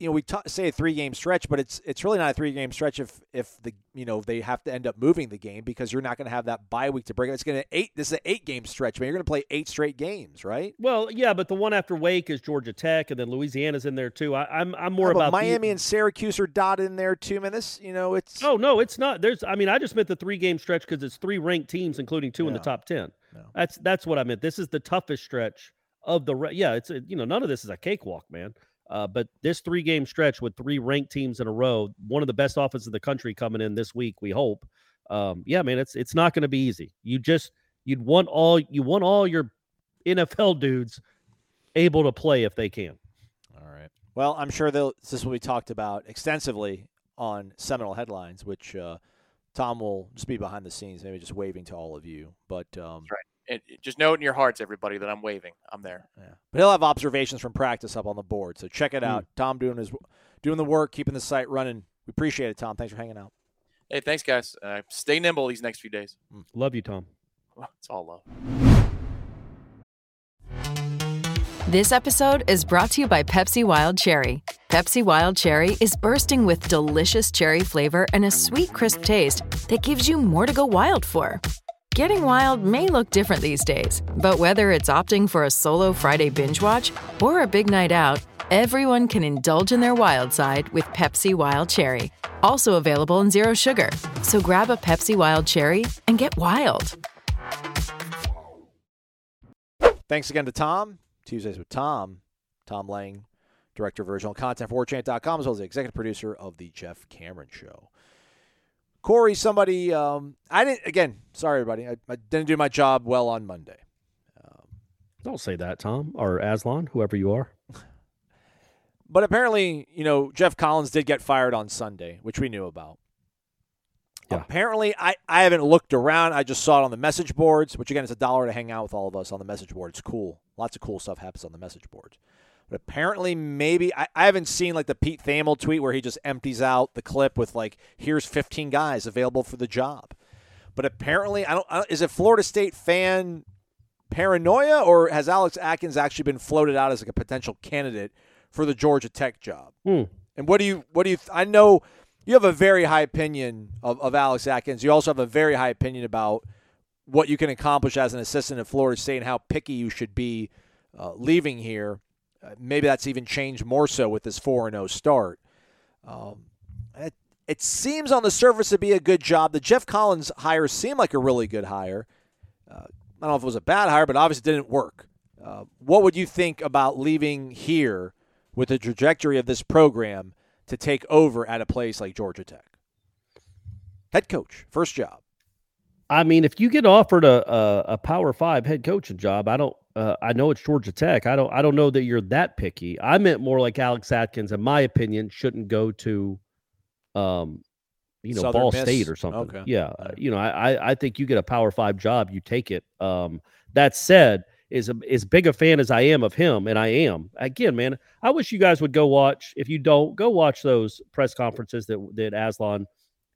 you know we ta- say a three game stretch, but it's it's really not a three game stretch if if the you know they have to end up moving the game because you're not going to have that bye week to break it. It's going to eight. This is an eight game stretch, man. You're going to play eight straight games, right? Well, yeah, but the one after Wake is Georgia Tech, and then Louisiana's in there too. I, I'm I'm more but about the- Miami and Syracuse are dotted in there too, man. This you know it's Oh no, it's not. There's. I mean, I just meant the three game stretch because it's three ranked teams, including two in the top ten. No. That's that's what I meant. This is the toughest stretch of the. Re- yeah, it's a, you know none of this is a cakewalk, man. Uh, but this three game stretch with three ranked teams in a row, one of the best offenses in the country coming in this week, we hope. Um, yeah, man, it's it's not going to be easy. You just you'd want all you want all your NFL dudes able to play if they can. All right. Well, I'm sure they'll, this will be talked about extensively on Seminole headlines, which uh, Tom will just be behind the scenes, maybe just waving to all of you. But um, right. It, it- just know it in your hearts, everybody, that I'm waving. I'm there. Yeah. But he'll have observations from practice up on the board. So check Hmm. it out. Tom doing his doing the work, keeping the site running. We appreciate it, Tom. Thanks for hanging out. Hey, thanks, guys. Uh, stay nimble these next few days. Love you, Tom. It's all love. This episode is brought to you by Pepsi Wild Cherry. Pepsi Wild Cherry is bursting with delicious cherry flavor and a sweet, crisp taste that gives you more to go wild for. Getting wild may look different these days, but whether it's opting for a solo Friday binge watch or a big night out, everyone can indulge in their wild side with Pepsi Wild Cherry. Also available in Zero Sugar. So grab a Pepsi Wild Cherry and get wild. Thanks again to Tom. Tuesdays with Tom. Tom Lang, Director of Original Content for WarChant.com, as well as the executive producer of The Jeff Cameron Show. Corey, somebody, um, I didn't, again, sorry, everybody. I, I didn't do my job well on Monday. Um, Don't say that, Tom or Aslan, whoever you are. But apparently, you know, Geoff Collins did get fired on Sunday, which we knew about. Yeah. Apparently, I, I haven't looked around. I just saw it on the message boards, which again, it's a dollar to hang out with all of us on the message board. It's cool. Lots of cool stuff happens on the message boards. But apparently, maybe I, I haven't seen like the Pete Thamel tweet where he just empties out the clip with like, "Here's 15 guys available for the job." But apparently, I don't. I don't is it Florida State fan paranoia, or has Alex Atkins actually been floated out as like a potential candidate for the Georgia Tech job? Hmm. And what do you what do you? I know you have a very high opinion of, of Alex Atkins. You also have a very high opinion about what you can accomplish as an assistant at Florida State and how picky you should be uh, leaving here. Uh, maybe that's even changed more so with this four and zero start. Um, it, it seems on the surface to be a good job. The Geoff Collins hire seemed like a really good hire. Uh, I don't know if it was a bad hire, but obviously didn't work. Uh, what would you think about leaving here with the trajectory of this program to take over at a place like Georgia Tech? Head coach, first job. I mean, if you get offered a a, a Power Five head coaching job, I don't. Uh, I know it's Georgia Tech. I don't. I don't know that you're that picky. I meant more like Alex Atkins, in my opinion, shouldn't go to, um, you know, Southern Ball Miss? State or something. Okay. Yeah, uh, you know, I I- I think you get a Power Five job, you take it. Um, that said, is a, as big a fan as I am of him, and I am again, man. I wish you guys would go watch. If you don't, go watch those press conferences that that Aslan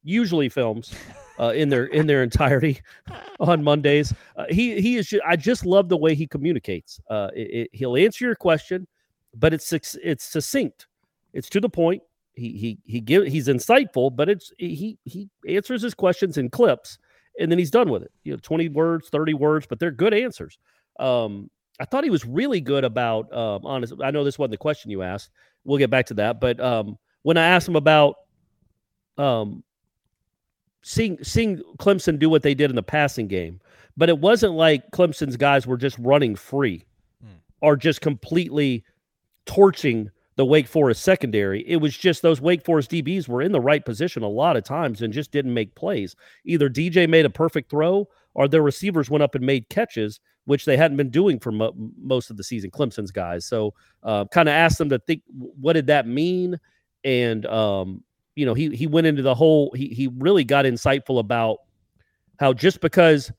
usually films uh, in their in their entirety on Mondays. Uh, he he is. ju- I just love the way he communicates. Uh, it, it- he'll answer your question, but it's it's succinct. It's to the point. He he he give he's insightful, but it's he he answers his questions in clips, and then he's done with it. You know, twenty words, thirty words, but they're good answers. Um, I thought he was really good about um, honest. I know this wasn't the question you asked. We'll get back to that, but um, when I asked him about um, seeing seeing Clemson do what they did in the passing game, but it wasn't like Clemson's guys were just running free or just completely torching the Wake Forest secondary. It was just those Wake Forest DBs were in the right position a lot of times and just didn't make plays. Either DJ made a perfect throw or their receivers went up and made catches, which they hadn't been doing for mo- most of the season. Clemson's guys, so uh, kind of asked them to think, what did that mean? And um, you know, he he went into the whole. He he really got insightful about how just because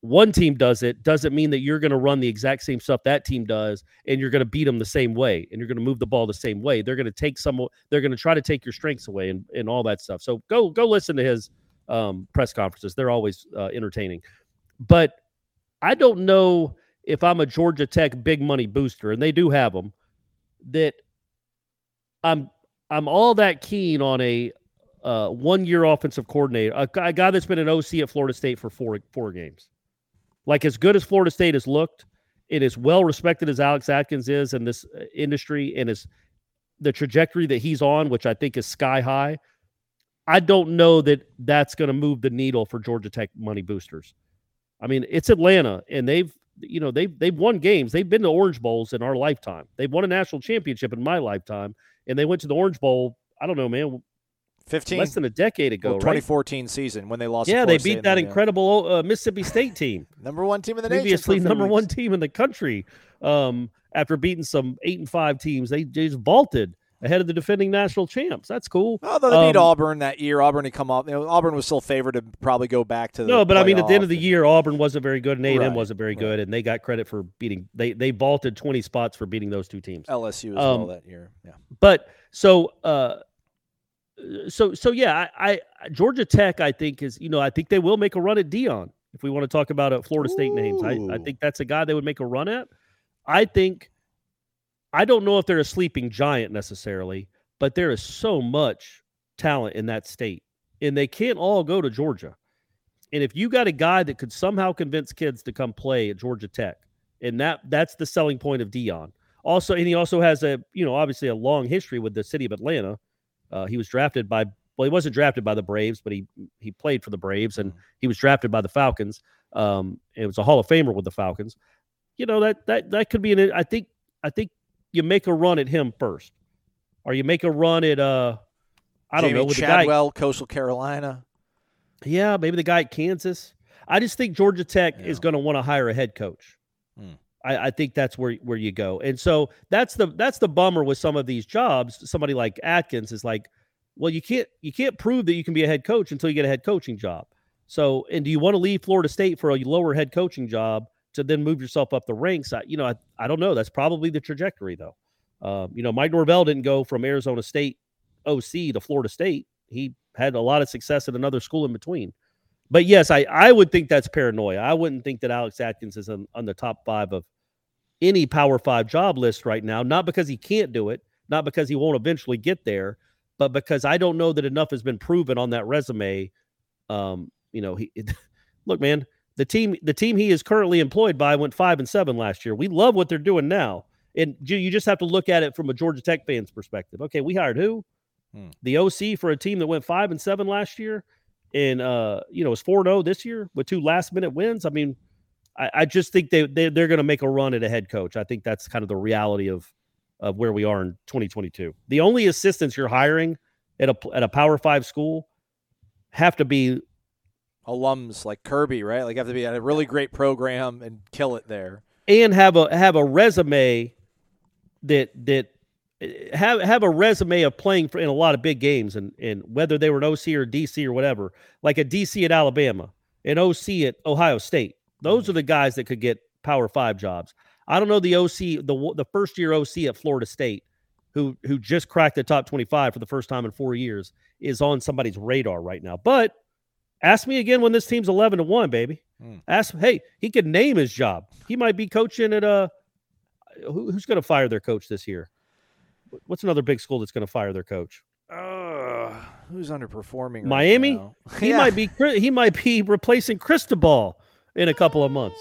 one team does it doesn't mean that you're going to run the exact same stuff that team does and you're going to beat them the same way and you're going to move the ball the same way. They're going to take some they're going to try to take your strengths away and, and all that stuff. So go go listen to his um, press conferences. They're always uh, entertaining. But i don't know if i'm a georgia tech big money booster and they do have them that i'm i'm all that keen on a uh, one year offensive coordinator a, guy- a guy that's been an oc at florida state for four four games like as good as Florida State has looked, it is well respected as Alex Atkins is in this uh, industry and is the trajectory that he's on, which I think is sky high. I don't know that that's going to move the needle for Georgia Tech money boosters. I mean, it's Atlanta, and they've you know they've they've won games. They've been to Orange Bowls in our lifetime. They've won a national championship in my lifetime, and they went to the Orange Bowl. I don't know, man, 15 less than a decade ago, well, right? 2014 season when they lost. Yeah, they beat that the, uh, incredible uh, Mississippi State team. number one team in the nation. previously for a few number one team in the country. Um, after beating some eight and five teams, they they just vaulted ahead of the defending national champs. That's cool. Although they beat Um, Auburn that year, Auburn had come up. You know, Auburn was still favored to probably go back to the. No, but I mean, at the end of the year, Auburn wasn't very good, and A and Right, M wasn't very good, and they got credit for beating. They they vaulted twenty spots for beating those two teams. LSU as Um, well that year. Yeah. But so uh so so yeah, I, I Georgia Tech I think is you know I think they will make a run at Deion if we want to talk about uh, Florida State names. I, I think that's a guy they would make a run at. I think I don't know if they're a sleeping giant necessarily, but there is so much talent in that state, and they can't all go to Georgia. And if you got a guy that could somehow convince kids to come play at Georgia Tech, and that that's the selling point of Deion. Also, and he also has a you know obviously a long history with the city of Atlanta. Uh, he was drafted by well, he wasn't drafted by the Braves, but he he played for the Braves, and he was drafted by the Falcons. Um, it was a Hall of Famer with the Falcons. You know that that that could be an. I think I think you make a run at him first, or you make a run at uh, I don't Jamey know with the guy. Chadwell, Coastal Carolina. Yeah, maybe the guy at Kansas. I just think Georgia Tech is going to want to hire a head coach. Hmm. I, I think that's where where you go, and so that's the that's the bummer with some of these jobs. Somebody like Atkins is like, well, you can't you can't prove that you can be a head coach until you get a head coaching job. So, and do you want to leave Florida State for a lower head coaching job to then move yourself up the ranks? I, you know, I, I don't know. That's probably the trajectory, though. Um, you know, Mike Norvell didn't go from Arizona State OC to Florida State. He had a lot of success at another school in between. But yes, I, I would think that's paranoia. I wouldn't think that Alex Atkins is on, on the top five of any Power Five job list right now, not because he can't do it, not because he won't eventually get there, but because I don't know that enough has been proven on that resume. Um, you know, he look, man, the team the team he is currently employed by went five and seven last year. We love what they're doing now. And you just have to look at it from a Georgia Tech fan's perspective. Okay, we hired who? Hmm. The OC for a team that went five and seven last year, and uh, you know, is four zero this year with two last minute wins. I mean, I, I just think they, they they're going to make a run at a head coach. I think that's kind of the reality of of where we are in 2022. The only assistants you're hiring at a at a Power Five school have to be alums like Kirby, right? Like have to be at a really great program and kill it there. and have a have a resume that that have have a resume of playing for in a lot of big games and and whether they were an OC or DC or whatever, like a DC at Alabama, an OC at Ohio State. Those are the guys that could get Power Five jobs. I don't know the OC the the first year OC at Florida State, who who just cracked the top twenty five for the first time in four years, is on somebody's radar right now. But ask me again when this team's eleven to one, baby. Hmm. Ask hey, he could name his job. He might be coaching at a who, who's going to fire their coach this year? What's another big school that's going to fire their coach? Uh, who's underperforming? Miami. He Yeah. might be he might be replacing Cristobal in a couple of months.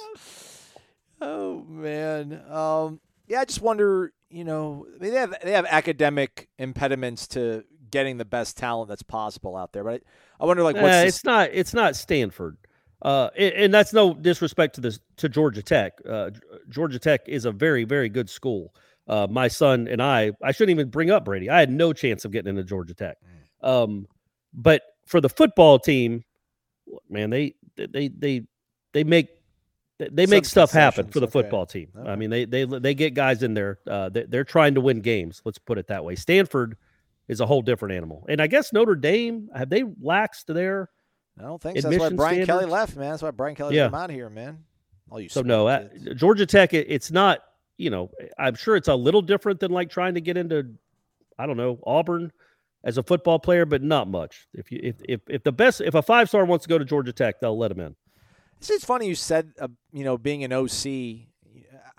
Oh man. Um, yeah, I just wonder. You know, they have they have academic impediments to getting the best talent that's possible out there, but I, I wonder like what's it's not it's not Stanford. Uh, and, and that's no disrespect to this to Georgia Tech. Uh, Georgia Tech is a very very good school. Uh, my son and I, I shouldn't even bring up Brady. I had no chance of getting into Georgia Tech. Mm. Um, but for the football team, man, they they they they make they make Some stuff happen for the okay. football team. I mean, they they they get guys in there. Uh, they, they're trying to win games. Let's put it that way. Stanford is a whole different animal, and I guess Notre Dame have they laxed their I don't think so. That's why Brian Kelly left, man. That's why Brian Kelly Yeah. came out here, man. All you So no, kids. Georgia Tech. It, it's not. You know, I'm sure it's a little different than like trying to get into, I don't know, Auburn as a football player, but not much. If you if if, if the best if a five star wants to go to Georgia Tech, they'll let him in. It's just funny you said, uh, you know, being an OC.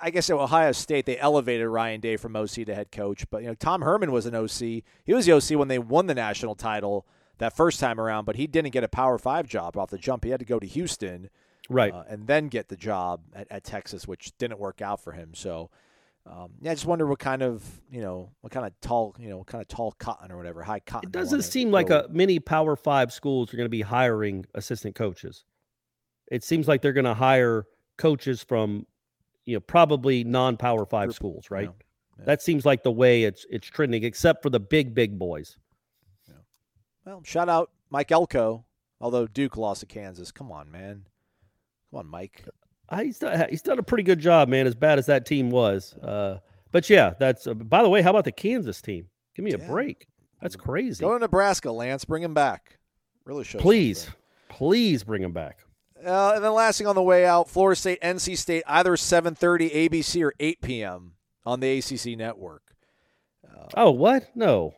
I guess at Ohio State they elevated Ryan Day from OC to head coach, but you know Tom Herman was an OC. He was the OC when they won the national title that first time around, but he didn't get a Power Five job off the jump. He had to go to Houston, Right. uh, and then get the job at, at Texas, which didn't work out for him. So, um, yeah, I just wonder what kind of you know what kind of tall you know what kind of tall cotton or whatever high cotton. It doesn't seem like a many Power Five schools are going to be hiring assistant coaches. It seems like they're going to hire coaches from, you know, probably non-Power Five schools, right? yeah. That seems like the way it's it's trending, except for the big big boys. Well, shout out Mike Elko, although Duke lost to Kansas. Come on, man. Come on, Mike. Uh, He's done, he's done a pretty good job, man. As bad as that team was, uh, but yeah, that's. Uh, by the way, how about the Kansas team? Give me a break. That's crazy. Go to Nebraska, Lance. Bring him back. Really show. Please, please bring him back. Uh, and then last thing on the way out, Florida State, NC State, either 7:30 ABC or 8 p.m. on the ACC network. Oh, what? No,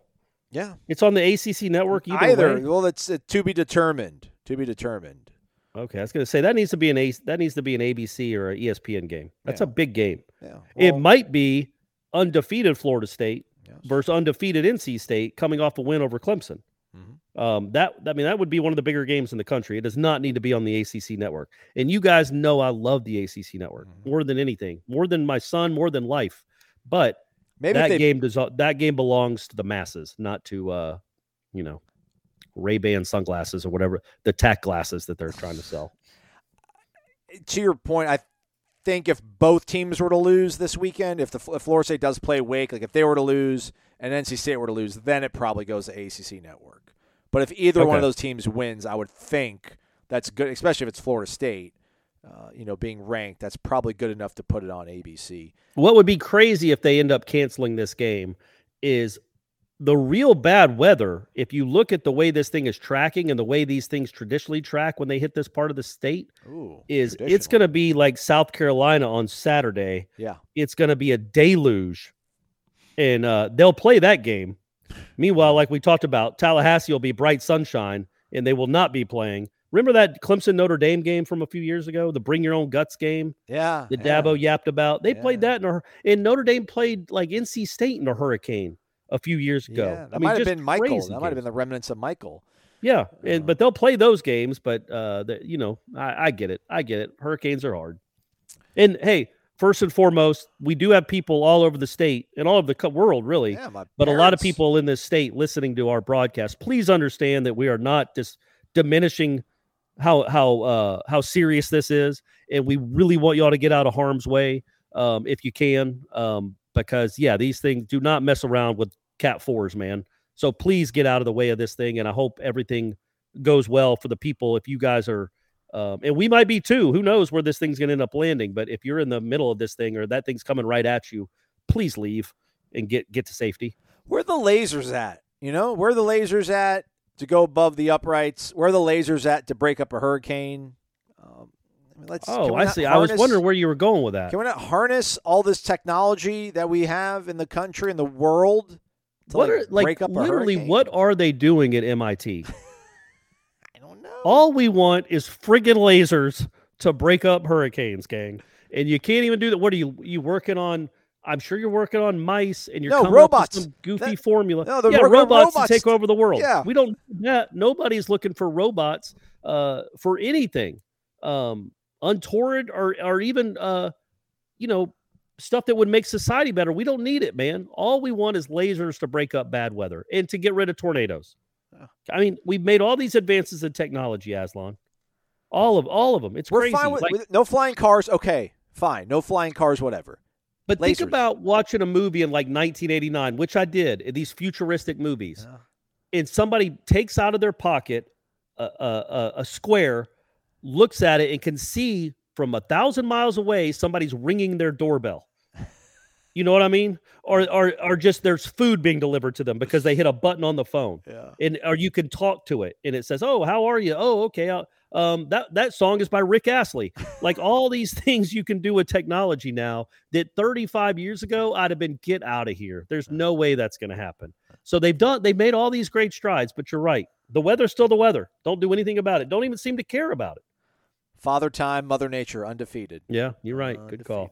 Yeah, it's on the ACC network. Either, either. Well, it's uh, to be determined. To be determined. Okay, I was going to say that needs to be an A, that needs to be an ABC or an ESPN game. That's Yeah. a big game. Yeah. it might be undefeated Florida State Yeah. versus undefeated NC State coming off a win over Clemson. Mm-hmm. Um, that I mean that would be one of the bigger games in the country. It does not need to be on the ACC network. And you guys know I love the ACC network Mm-hmm. more than anything, more than my son, more than life. But Maybe that they, game does that game belongs to the masses, not to uh, you know, Ray Ban sunglasses or whatever the tech glasses that they're trying to sell. to your point, I think if both teams were to lose this weekend, if the if Florida State does play Wake, like if they were to lose and NC State were to lose, then it probably goes to ACC Network. But if either one of those teams wins, I would think that's good, especially if it's Florida State. Uh, you know, being ranked, that's probably good enough to put it on ABC. What would be crazy if they end up canceling this game is the real bad weather. If you look at the way this thing is tracking and the way these things traditionally track when they hit this part of the state, Ooh, is it's going to be like South Carolina on Saturday. Yeah. It's going to be a deluge, and uh, they'll play that game. Meanwhile, like we talked about, Tallahassee will be bright sunshine, and they will not be playing. Remember that Clemson Notre Dame game from a few years ago, the Bring Your Own Guts game Yeah. The yeah. Dabo yapped about. They played that in a, and Notre Dame played like NC State in a hurricane a few years ago. Yeah, that I mean, might have been Michael. That might have been the remnants of Michael. Yeah, and but they'll play those games. But uh, the, you know, I, I get it. I get it. Hurricanes are hard. And hey, first and foremost, we do have people all over the state and all over the world, really. Yeah, but a lot of people in this state listening to our broadcast. Please understand that we are not just diminishing how how uh, how serious this is, and we really want y'all to get out of harm's way um, if you can, um, because yeah, these things do not mess around with Cat fours, man. So please get out of the way of this thing, and I hope everything goes well for the people. If you guys are, um, and we might be too. Who knows where this thing's going to end up landing? But if you're in the middle of this thing or that thing's coming right at you, please leave and get get to safety. Where are the lasers at? You know, where are the lasers at to go above the uprights? Where are the lasers at to break up a hurricane? Um, I mean, let's. Oh, I see. I was wondering where you were going with that. Can we not harness all this technology that we have in the country and the world to What like, are like break up a literally what are they doing at MIT? I don't know. All we want is friggin' lasers to break up hurricanes, gang. And you can't even do that. What are you you working on? I'm sure you're working on mice and you're No, coming up with robots. some goofy That- formula. no, they're yeah, robots, robots. to take over the world. Yeah. we don't. Yeah, nobody's looking for robots uh, for anything. Um, untoward or or even uh, you know stuff that would make society better. We don't need it, man. All we want is lasers to break up bad weather and to get rid of tornadoes. I mean, we've made all these advances in technology, Aslan. All of all of them. It's We're crazy. fine with, Like- with no flying cars. Okay, fine. No flying cars. Whatever. but think about watching a movie in like 1989, which I did. These futuristic movies, and somebody takes out of their pocket a, a, a square, looks at it, and can see from a thousand miles away somebody's ringing their doorbell. You know what I mean? Or, or, or just there's food being delivered to them because they hit a button on the phone. Yeah. and or you can talk to it and it says oh how are you? Oh okay I'll- um that that song is by rick astley. Like all these things you can do with technology now that 35 years ago i'd have been get out of here. There's no way that's going to happen. So they've done they've made all these great strides but you're right. The weather's still the weather. Don't do anything about it. Don't even seem to care about it. Father Time, Mother Nature, undefeated. yeah you're right. Good call.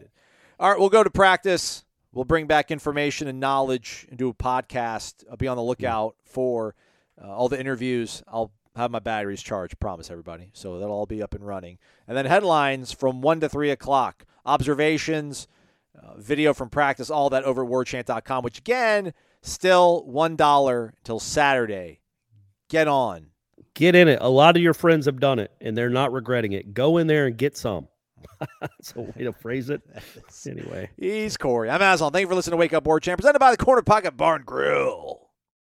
All right, we'll go to practice. We'll bring back information and knowledge and do a podcast. I'll be on the lookout for uh, all the interviews. I'll have my batteries charged, promise everybody. So that'll all be up and running. And then headlines from 1 to 3 o'clock. Observations, uh, video from practice, all that over at warchant.com, which again, still $1 until Saturday. Get on. get in it a lot of your friends have done it and they're not regretting it go in there and get some that's a way to phrase it anyway He's Corey. I'm Aslan. Thank you for listening to Wake Up Warchant, presented by the Corner Pocket Bar & Grill.